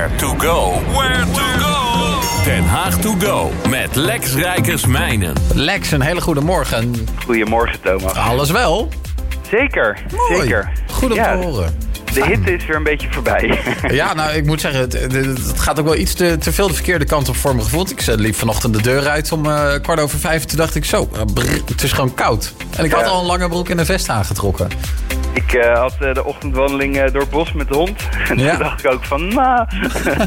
Where to go. Where to go. Den Haag to go met Lex Rijkersmijnen. Lex, een hele goede morgen. Goedemorgen, Thomas. Alles wel? Zeker, Mooi. zeker. Goed om Ja, te horen. De hitte is weer een beetje voorbij. Ja, nou, ik moet zeggen, het, gaat ook wel iets te, te veel de verkeerde kant op voor me gevoeld. Ik zet liep vanochtend de deur uit om eh, kwart over vijf. Toen dacht ik zo, eh, brrr, het is gewoon koud. En ik had al een lange broek en een vest aangetrokken. Ik eh, had eh, de ochtendwandeling eh, door het bos met de hond. En Ja. toen dacht ik ook van, nou,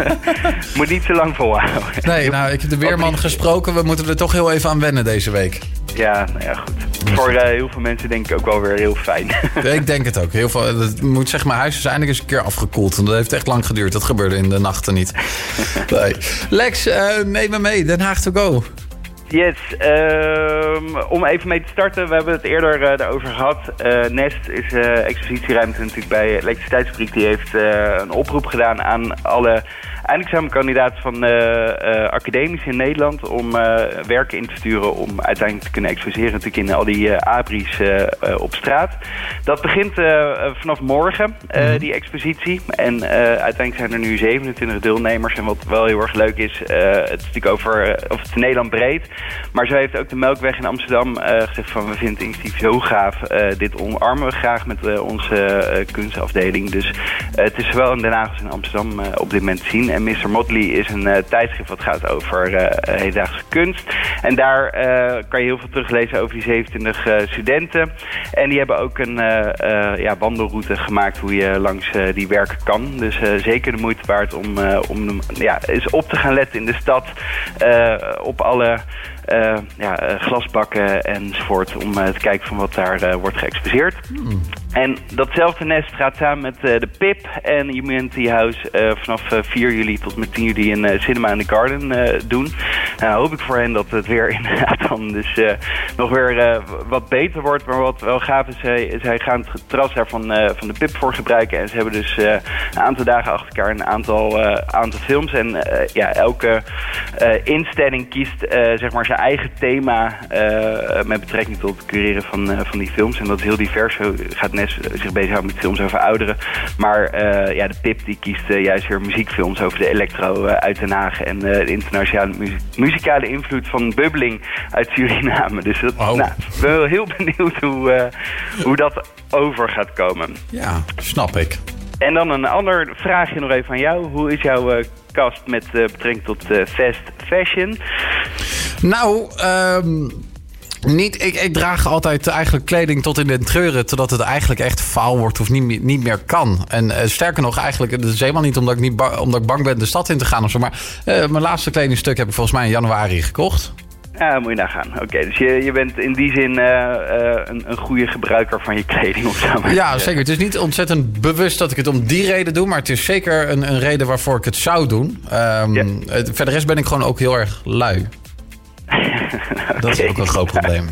moet niet te lang volhouden. Nee, nou, ik heb de weerman gesproken. We moeten er toch heel even aan wennen deze week. Ja, nou ja, goed. Voor heel veel mensen denk ik ook wel weer heel fijn. Ik denk het ook. Heel veel, het moet zeg maar, huis is eindelijk eens een keer afgekoeld. En dat heeft echt lang geduurd. Dat gebeurde in de nachten niet. Nee. Lex, neem me mee. Den Haag to go. Yes, ehm, om even mee te starten, we hebben het eerder eh, daarover gehad. Eh, Nest is eh, expositieruimte natuurlijk bij Elektriciteitsfabriek. Die heeft eh, een oproep gedaan aan alle eindexamenkandidaten van eh eh academies in Nederland... om eh werken in te sturen om uiteindelijk te kunnen exposeren natuurlijk in al die eh, abris eh, eh, op straat. Dat begint eh, eh, vanaf morgen, eh, die expositie. En eh, uiteindelijk zijn er nu 27 deelnemers. En wat wel heel erg leuk is, eh, het is natuurlijk over, eh, of het is Nederland breed. Maar zo heeft ook de Melkweg in Amsterdam eh, gezegd van we vinden het initiatief zo gaaf. eh, dit omarmen we graag met eh, onze eh, kunstafdeling. Dus eh, het is zowel in Den Haag als in Amsterdam eh, op dit moment te zien. En Mr. Motley is een eh, tijdschrift wat gaat over eh, hedendaagse kunst. En daar eh, kan je heel veel teruglezen over die 27 eh, studenten. En die hebben ook een eh, eh, ja, wandelroute gemaakt hoe je langs eh, die werken kan. Dus eh, zeker de moeite waard om, eh, om ja, eens op te gaan letten in de stad. eh, op alle eh, ja, eh, glasbakken enzovoort. Om eh, te kijken van wat daar wordt geëxposeerd. En datzelfde nest gaat samen met de PIP en Humanity House vanaf eh, 4 juli tot met 10 juli een eh, Cinema in the Garden doen. Nou hoop ik voor hen dat het weer inderdaad dan dus nog weer wat beter wordt. Maar wat wel gaaf is, zij, gaan het terras daarvan eh, van de PIP voor gebruiken. En ze hebben dus een aantal dagen achter elkaar een aantal, aantal films. En ja, elke instelling kiest zeg maar zijn eigen thema eh, met betrekking tot het cureren van, eh, van die films. En dat is heel divers. Zo gaat Nes zich bezighouden met films over ouderen. Maar eh, ja, de PIP die kiest juist weer muziekfilms over de electro uit Den Haag. En de internationale mu- muzikale invloed van bubbeling uit Suriname. Dus dat, Oh. nou, ik ben wel heel benieuwd hoe, hoe dat over gaat komen. Ja, snap ik. En dan een ander vraagje nog even aan jou. Hoe is jouw eh, kast met betrekking tot eh, fast fashion? Nou, ehm, niet, ik, ik draag altijd eigenlijk kleding tot in de treuren... totdat het eigenlijk echt faal wordt of niet, meer- niet meer kan. En eh, sterker nog, eigenlijk, het is helemaal niet omdat ik, niet omdat ik bang ben de stad in te gaan of zo... maar eh, mijn laatste kledingstuk heb ik volgens mij in januari gekocht. Ja, moet je nagaan. Oké, dus je, je bent in die zin eh, een, een goede gebruiker van je kleding of zo. maar Ja, zeker. Het is niet ontzettend bewust dat ik het om die reden doe... maar het is zeker een, een reden waarvoor ik het zou doen. Ja. het- Verder rest ben ik gewoon ook heel erg lui. Dat is ook een groot probleem.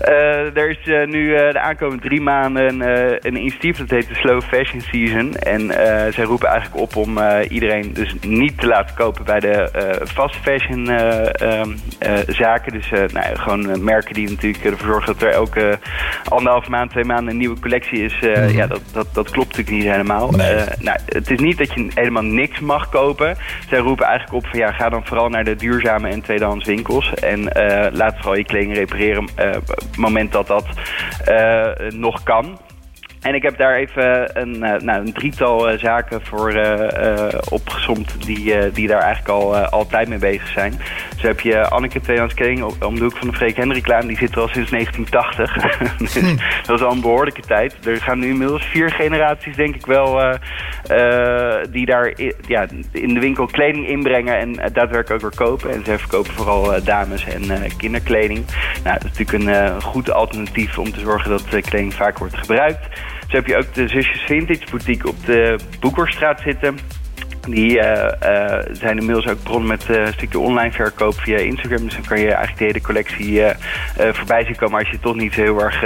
Eh, er is eh, nu eh, de aankomende drie maanden een initiatief dat heet de Slow Fashion Season. En zij roepen eigenlijk op om iedereen dus niet te laten kopen bij de fast fashion eh, ehm, eh, zaken. Dus nou, gewoon merken die natuurlijk ervoor zorgen dat er elke anderhalf maand, twee maanden een nieuwe collectie is. Eh, Ja, dat, dat, dat klopt natuurlijk niet helemaal. Nee. Eh, nou, het is niet dat je helemaal niks mag kopen. Zij roepen eigenlijk op van ja, ga dan vooral naar de duurzame en tweedehands winkels. En eh, laat vooral je kleding repareren eh, op het moment dat dat nog kan. En ik heb daar even een, eh, nou, een drietal eh, zaken voor eh, opgesomd die, die daar eigenlijk al altijd mee bezig zijn. Zo heb je Anneke op- om de hoek van de Freek Hendriklaan. Die zit er al sinds 1980. dus dat is al een behoorlijke tijd. Er gaan nu inmiddels vier generaties denk ik wel die daar ja, in de winkel kleding inbrengen en daadwerkelijk ook weer kopen. En ze verkopen vooral dames en kinderkleding. Nou, dat is natuurlijk een goed alternatief om te zorgen dat kleding vaak wordt gebruikt. Zo heb je ook de Zusjes Vintage Boutique op de Boekerstraat zitten. Die eh, eh, zijn inmiddels ook begonnen met eh, een stukje online verkoop via Instagram. Dus dan kan je eigenlijk de hele collectie voorbij zien komen als je toch niet heel erg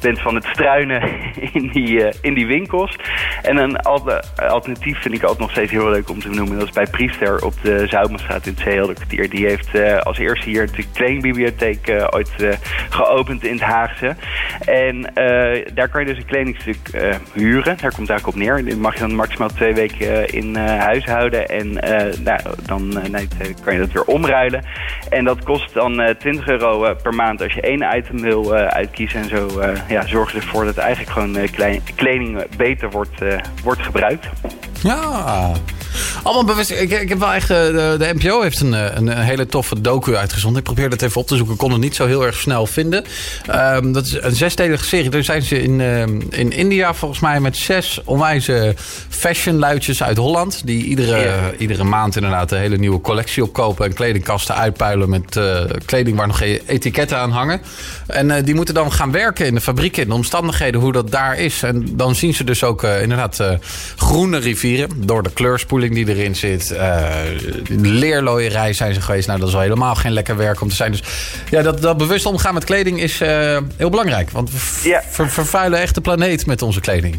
bent van het struinen in die, in die winkels. En een al- alternatief vind ik altijd nog steeds heel leuk om te noemen. Dat is bij Priester op de Zoumenstraat in het Zeehelderkwartier. Die heeft als eerste hier de kledingbibliotheek ooit geopend in het Haagse. En daar kan je dus een kledingstuk huren. Daar komt het eigenlijk op neer. Die mag je dan maximaal twee weken in huis huishouden. En nou, dan nee, kan je dat weer omruilen. En dat kost dan 20 euro per maand als je één item wil uitkiezen. En zo ja, zorgen ze ervoor dat eigenlijk gewoon kleding beter wordt, wordt gebruikt. Ja, allemaal bewust. Ik, ik heb wel echt. De, de NPO heeft een, een, hele toffe docu uitgezonden. Ik probeerde het even op te zoeken. kon het niet zo heel erg snel vinden. Um, dat is een zesdelige serie. Daar zijn ze in, um, in India volgens mij met zes onwijze fashionluidjes uit Holland. Die iedere, iedere maand inderdaad een hele nieuwe collectie opkopen. En kledingkasten uitpuilen met uh, kleding waar nog geen etiketten aan hangen. En uh, die moeten dan gaan werken in de fabriek in de omstandigheden hoe dat daar is. En dan zien ze dus ook inderdaad groene rivieren door de kleurspoeling die erin zit. leerlooierij zijn ze geweest. Nou, dat is al helemaal geen lekker werk om te zijn. Dus ja, dat, dat bewust omgaan met kleding is heel belangrijk. Want we ver vervuilen echt de planeet met onze kleding.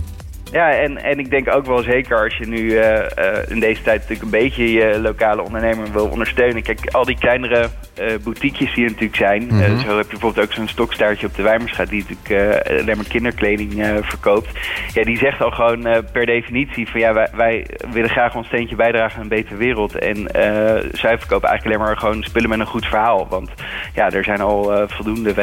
Ja, en, en ik denk ook wel zeker als je nu uh, uh, in deze tijd natuurlijk een beetje je lokale ondernemer wil ondersteunen. Kijk, al die kleinere uh, boutiquejes die er natuurlijk zijn. Mm -hmm. zo heb je bijvoorbeeld ook zo'n stokstaartje op de Wijmersstraat die natuurlijk alleen maar kinderkleding verkoopt. Ja, die zegt al gewoon per definitie van ja, wij, wij, willen graag ons steentje bijdragen aan een betere wereld. En zij verkopen eigenlijk alleen maar gewoon spullen met een goed verhaal. Want ja, er zijn al voldoende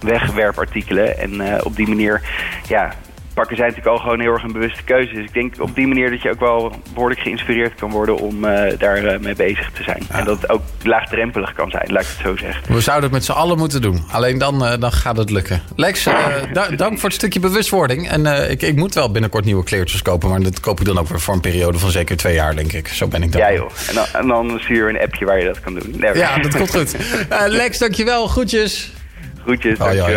wegwerpartikelen. En op die manier, ja, pakken zijn natuurlijk al gewoon heel erg een bewuste keuze. Dus ik denk op die manier dat je ook wel behoorlijk geïnspireerd kan worden om uh, daar uh, mee bezig te zijn. Ja. En dat het ook laagdrempelig kan zijn, laat ik het zo zeggen. We zouden het met z'n allen moeten doen. Alleen dan, uh, dan gaat het lukken. Lex, da dank voor het stukje bewustwording. En ik, ik moet wel binnenkort nieuwe kleertjes kopen. Maar dat koop ik dan ook weer voor een periode van zeker twee jaar, denk ik. Zo ben ik dan. Ja joh. En dan, en dan stuur je een appje waar je dat kan doen. Never. Ja, dat komt goed. Lex, dankjewel. Groetjes. Groetjes, dankjewel.